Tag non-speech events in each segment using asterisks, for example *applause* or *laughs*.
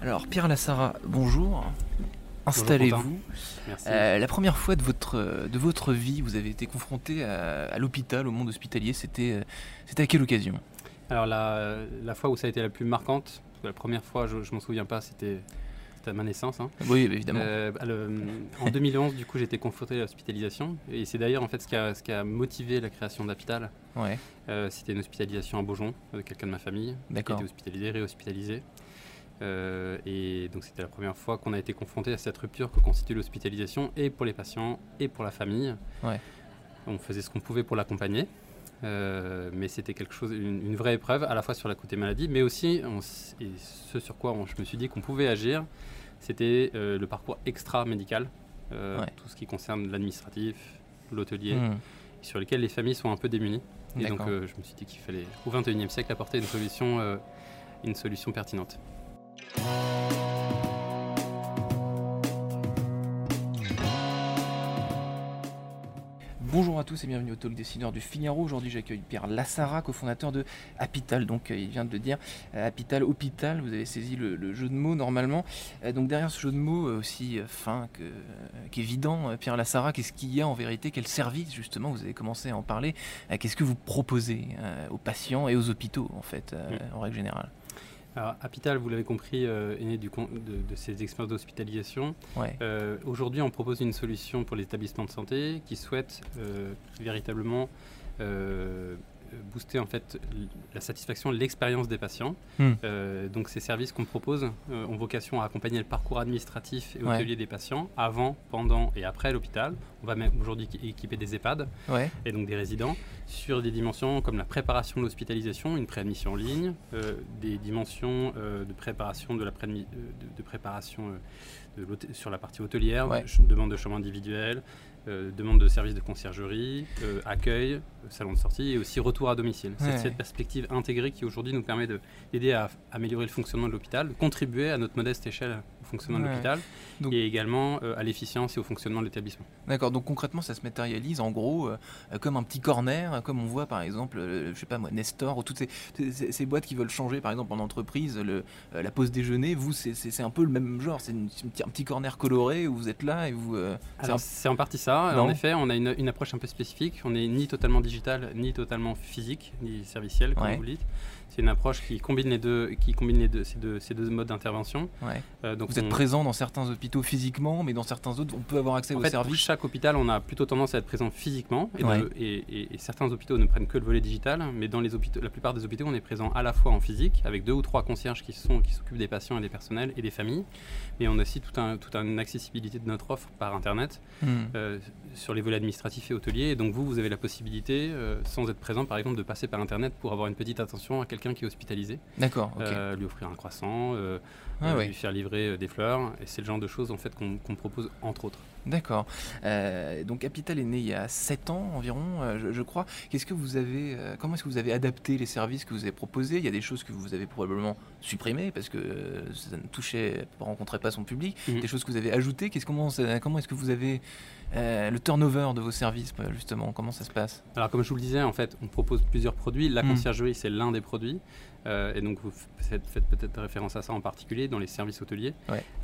Alors, Pierre Lassara, bonjour. Installez-vous. Euh, la première fois de votre, de votre vie, vous avez été confronté à, l'hôpital, au monde hospitalier. C'était euh, c'était à quelle occasion? Alors, la, la, fois où ça a été la plus marquante, la première fois, je ne m'en souviens pas, c'était à ma naissance. Hein. Oui, évidemment. Euh, en 2011, du coup, j'ai été confronté à l'hospitalisation. Et c'est d'ailleurs en fait ce qui, a, ce qui a motivé la création d'Apital. Ouais. C'était une hospitalisation à Beaujon, de quelqu'un de ma famille, qui était hospitalisé, réhospitalisé. Euh, et donc c'était la première fois qu'on a été confronté à cette rupture que constitue l'hospitalisation et pour les patients et pour la famille. On faisait ce qu'on pouvait pour l'accompagner. Euh, mais c'était quelque chose, une, vraie épreuve, à la fois sur la côté maladie, mais aussi, et ce sur quoi je me suis dit qu'on pouvait agir, c'était euh, le parcours extra-médical, tout ce qui concerne l'administratif, l'hôtelier, mmh. sur lequel les familles sont un peu démunies. Et donc je me suis dit qu'il fallait, au XXIe siècle, apporter une solution, une solution pertinente. Bonjour à tous et bienvenue au Talk Dessineur du Figaro. Aujourd'hui, j'accueille Pierre Lassara, cofondateur de Apital. Donc, euh, il vient de dire euh, Apital, hôpital. Vous avez saisi le, jeu de mots normalement. Euh, donc, derrière ce jeu de mots aussi fin qu'évident, Pierre Lassara, qu'est-ce qu'il y a en vérité? Quel service, justement Vous avez commencé à en parler? Qu'est-ce que vous proposez aux patients et aux hôpitaux, en fait, mm. en règle générale? Alors, Apital, vous l'avez compris, euh, est né du, de, de, ces expériences d'hospitalisation. Euh, aujourd'hui, on propose une solution pour les établissements de santé qui souhaitent euh, véritablement booster en fait la satisfaction, l'expérience des patients. Hmm. Euh, donc ces services qu'on propose euh, ont vocation à accompagner le parcours administratif et hôtelier des patients avant, pendant et après l'hôpital. On va même aujourd'hui équiper des EHPAD et donc des résidents sur des dimensions comme la préparation de l'hospitalisation, une préadmission en ligne, des dimensions de préparation de la de, de, préparation sur la partie hôtelière, demande de chambre individuelle, euh, demande de services de conciergerie, euh, accueil, euh, salon de sortie et aussi retour à domicile. C'est cette perspective intégrée qui aujourd'hui nous permet d'aider à améliorer le fonctionnement de l'hôpital, contribuer à notre modeste échelle fonctionnement de l'hôpital et également à l'efficience et au fonctionnement de l'établissement. D'accord, donc concrètement ça se matérialise en gros comme un petit corner, comme on voit par exemple, je sais pas moi, Nestor ou toutes ces, ces, boîtes qui veulent changer par exemple en entreprise le, la pause déjeuner, vous c'est un peu le même genre, c'est un petit corner coloré où vous êtes là et vous... c'est en partie ça. En effet, on a une, approche un peu spécifique. On n'est ni totalement digital, ni totalement physique, ni serviciel, comme vous dites. C'est une approche qui combine les deux, qui combine les deux, ces, deux, ces deux modes d'intervention. Euh, donc vous êtes présent dans certains hôpitaux physiquement, mais dans certains autres, on peut avoir accès en fait, services. Chaque hôpital, on a plutôt tendance à être présent physiquement, et, et, certains hôpitaux ne prennent que le volet digital, mais dans les hôpitaux, la plupart des hôpitaux, on est présent à la fois en physique, avec deux ou trois concierges qui sont qui s'occupent des patients et des personnels et des familles, mais on a aussi toute un, toute une accessibilité de notre offre par internet hmm. euh, sur les volets administratifs et hôteliers. Et donc vous, vous avez la possibilité, euh, sans être présent, par exemple, de passer par internet pour avoir une petite attention à quelqu'un qui est hospitalisé. D'accord. Euh, lui offrir un croissant, euh, ah lui faire livrer des fleurs. Et c'est le genre de choses en fait qu'on propose entre autres. D'accord. donc Capital est né il y a 7 ans environ, je, crois. Qu'est-ce que vous avez, comment est-ce que vous avez adapté les services que vous avez proposés? Il y a des choses que vous avez probablement supprimées parce que ça ne touchait, rencontrait pas son public. Mhm. Des choses que vous avez ajoutées? Qu'est-ce comment, comment est-ce que vous avez le turnover de vos services justement? Comment ça se passe? Alors comme je vous le disais, en fait, on propose plusieurs produits. La hmm. conciergerie, c'est l'un des produits. Euh, et donc vous faites, peut-être référence à ça en particulier dans les services hôteliers.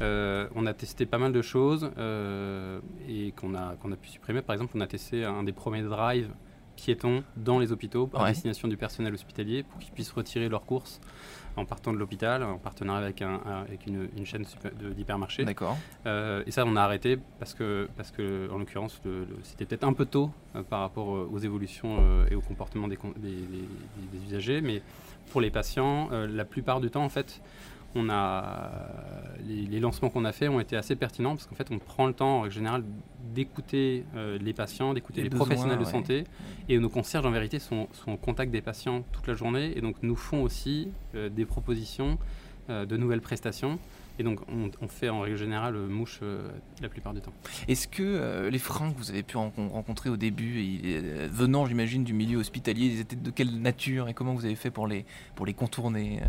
Euh, on a testé pas mal de choses euh, et qu'on a, qu'on a pu supprimer. Par exemple, on a testé un des premiers drives piétons dans les hôpitaux à destination du personnel hospitalier pour qu'ils puissent retirer leurs courses en partant de l'hôpital, en partenariat avec, un, avec une, une chaîne d'hypermarchés. D'accord. Euh, et ça, on a arrêté parce que, parce que en l'occurrence, c'était peut-être un peu tôt euh, par rapport euh, aux évolutions et au comportement des, des, des, usagers. Mais pour les patients, la plupart du temps, en fait, on a les, lancements qu'on a faits ont été assez pertinents parce qu'en fait on prend le temps en général d'écouter euh, les patients, d'écouter les, professionnels de santé. Et nos concierges en vérité sont, sont, en contact des patients toute la journée et donc nous font aussi euh, des propositions euh, de nouvelles prestations. Et donc, on, fait en règle générale mouche la plupart du temps. Est-ce que les freins que vous avez pu rencontrer au début, venant, j'imagine, du milieu hospitalier, ils étaient de quelle nature et comment vous avez fait pour les, pour les contourner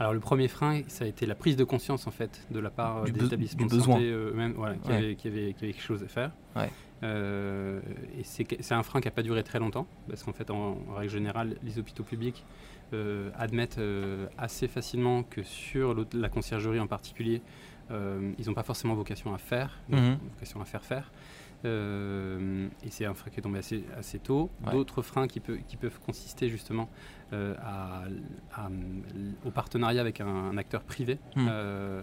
Alors le premier frein, ça a été la prise de conscience en fait de la part des établissements de santé eux-mêmes, voilà, qui, avaient, qui, quelque chose à faire. et c'est un frein qui n'a pas duré très longtemps, parce qu'en fait, en, règle générale, les hôpitaux publics admettent assez facilement que sur la conciergerie en particulier, ils n'ont pas forcément vocation à faire, mhm. vocation à faire faire. Euh, et c'est un frein qui est tombé assez, assez tôt. D'autres freins qui, qui, peuvent consister justement euh, à, au partenariat avec un, acteur privé. Hmm. Euh,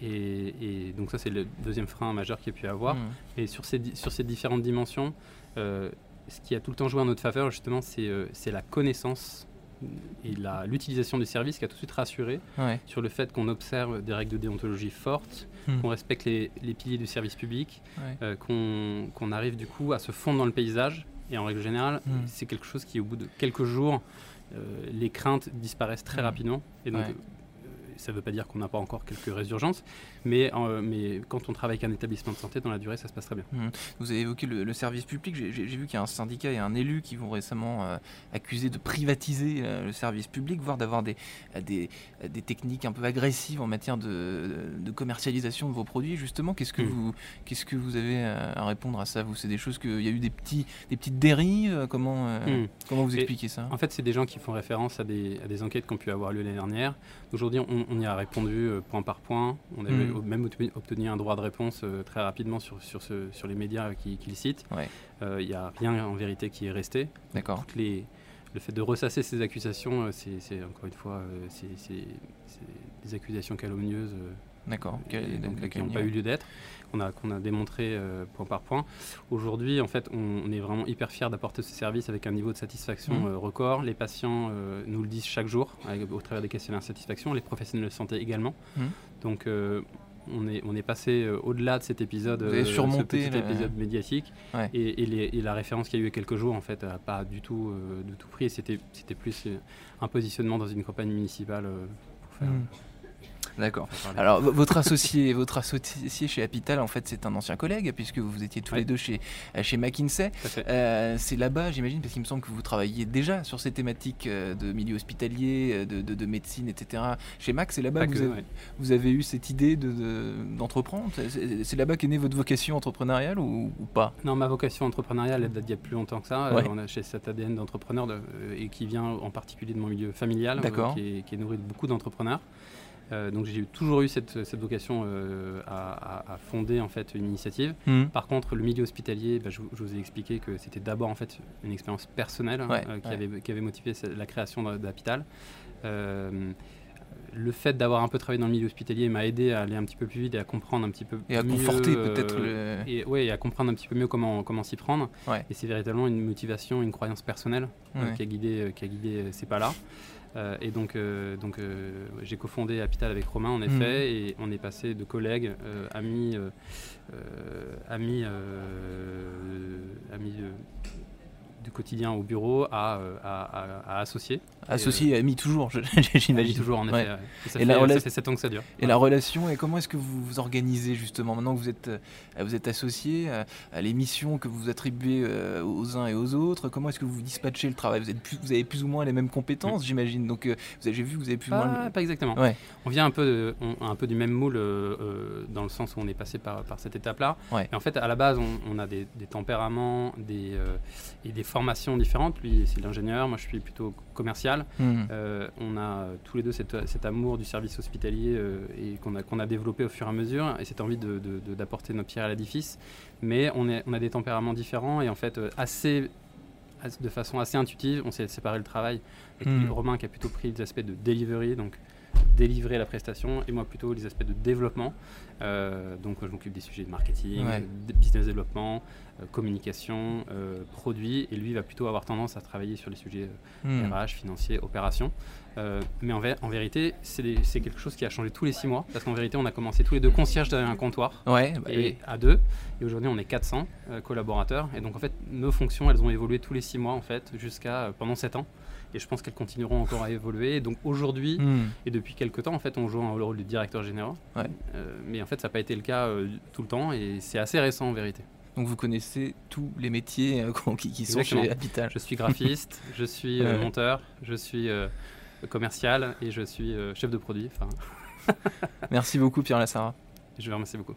et, donc ça c'est le deuxième frein majeur qu'il y a pu avoir. Hmm. Et sur ces, sur ces différentes dimensions, ce qui a tout le temps joué en notre faveur justement, c'est la connaissance et l'utilisation du service qui a tout de suite rassuré sur le fait qu'on observe des règles de déontologie fortes, hmm. qu'on respecte les, piliers du service public, euh, qu'on arrive du coup à se fondre dans le paysage. Et en règle générale, hmm. c'est quelque chose qui, au bout de quelques jours, euh, les craintes disparaissent très hmm. rapidement. Et donc, ça ne veut pas dire qu'on n'a pas encore quelques résurgences, mais, euh, mais quand on travaille avec un établissement de santé, dans la durée, ça se passe très bien. Mmh. Vous avez évoqué le, service public. J'ai vu qu'il y a un syndicat et un élu qui vont récemment euh, accuser de privatiser euh, le service public, voire d'avoir des, des, des, techniques un peu agressives en matière de, de commercialisation de vos produits. Justement, qu'est-ce que, mmh. vous, qu'est-ce que vous avez à répondre à ça Vous, c'est des choses qu'il y a eu des, petits, des petites dérives? Comment, mmh. comment vous expliquez ça? En fait, c'est des gens qui font référence à des, à des enquêtes qui ont pu avoir lieu l'année dernière. Aujourd'hui, on, on, y a répondu euh, point par point. On avait hmm. même obtenu un droit de réponse euh, très rapidement sur, sur, ce, sur les médias qu'il qui cite. Euh, il n'y a rien en vérité qui est resté. D'accord. Les, le fait de ressasser ces accusations, c'est encore une fois c'est des accusations calomnieuses. D'accord. qui n'ont pas eu lieu d'être qu'on a, qu'on a démontré euh, point par point. Aujourd'hui, en fait, on, est vraiment hyper fiers d'apporter ce service avec un niveau de satisfaction mmh. euh, record. Les patients euh, nous le disent chaque jour au travers des questionnaires de satisfaction, les professionnels de santé également. Mmh. Donc, on est, on est passé au-delà de cet épisode, avez surmonté épisode médiatique. Et, et, la référence qu'il y a eu il y a quelques jours, en fait, n'a pas du tout, de tout pris. C'était plus un positionnement dans une campagne municipale pour faire. Mmh. D'accord. Alors votre associé, *laughs* votre associé chez Apital, en fait, c'est un ancien collègue puisque vous étiez tous les deux chez chez McKinsey. Euh, c'est là-bas, j'imagine, parce qu'il me semble que vous travailliez déjà sur ces thématiques euh, de milieu hospitalier, euh, de, de, médecine, etc. Chez Mac, c'est là-bas que, vous, avez, vous, avez, eu cette idée d'entreprendre. De, c'est là-bas qu'est née votre vocation entrepreneuriale ou, pas? Non, ma vocation entrepreneuriale, elle date d'il y a plus longtemps que ça. on a chez cet ADN d'entrepreneur et qui vient en particulier de mon milieu familial, qui, qui est nourri de beaucoup d'entrepreneurs. Euh, donc j'ai toujours eu cette, vocation euh, à, fonder en fait une initiative. Mmh. Par contre, le milieu hospitalier, bah, je, vous ai expliqué que c'était d'abord en fait une expérience personnelle euh, qui, avait, qui, avait, motivé la création d'Apital. le fait d'avoir un peu travaillé dans le milieu hospitalier m'a aidé à aller un petit peu plus vite et à comprendre un petit peu et à conforter peut-être et ouais et à comprendre un petit peu mieux comment comment s'y prendre et c'est véritablement une motivation une croyance personnelle qui a guidé qui a guidé ces pas là euh, et donc, euh, donc euh, j'ai cofondé Apital avec Romain, en effet, mhm. et on est passé de collègues, amis, amis, amis du quotidien au bureau à, à, à, associer. Associé et ami toujours, *laughs* j'imagine. toujours, en effet. et la fait 7 ans que ça dure. Et la relation, et comment est-ce que vous vous organisez justement Maintenant que vous êtes, euh, vous êtes associé euh, à les missions que vous attribuez euh, aux uns et aux autres, comment est-ce que vous dispatchez le travail? Vous, êtes vous avez plus ou moins les mêmes compétences, mm. j'imagine. Donc j'ai vu que vous avez plus pas, ou moins. Pas exactement. Ouais. On vient un peu, un peu du même moule dans le sens où on est passé par, par cette étape-là. Et en fait, à la base, on, a des, tempéraments des, et des formations différentes. Lui, c'est l'ingénieur, moi je suis plutôt commercial. Hmm. Euh, on a tous les deux cet amour du service hospitalier euh, et qu'on a, qu'on a développé au fur et à mesure et cette envie d'apporter de, nos pierres à l'édifice. Mais on, est, on a des tempéraments différents et en fait euh, assez de façon assez intuitive, on s'est séparé le travail. Avec hmm. Romain qui a plutôt pris les aspects de delivery, donc délivrer la prestation, et moi plutôt les aspects de développement. Euh, donc je m'occupe des sujets de marketing, business développement, euh, communication, euh, produits, et lui va plutôt avoir tendance à travailler sur les sujets RH, hmm. financiers, opérations. mais en, en vérité, c'est quelque chose qui a changé tous les six mois, parce qu'en vérité, on a commencé tous les deux concierges derrière un comptoir, ouais, et à deux, et aujourd'hui on est 400 collaborateurs, et donc en fait nos fonctions, elles ont évolué tous les six mois en fait, jusqu'à pendant sept ans et je pense qu'elles continueront encore à évoluer. Donc aujourd'hui hmm. et depuis quelques temps, en fait, on joue le rôle du directeur général. Euh, mais en fait, ça n'a pas été le cas euh, tout le temps et c'est assez récent en vérité. Donc vous connaissez tous les métiers *laughs* euh, qui, sont chez Habitat. Je suis graphiste, je suis monteur, je suis commercial et je suis chef de produit. *laughs* Merci beaucoup Pierre Lassara. Je vous remercie beaucoup.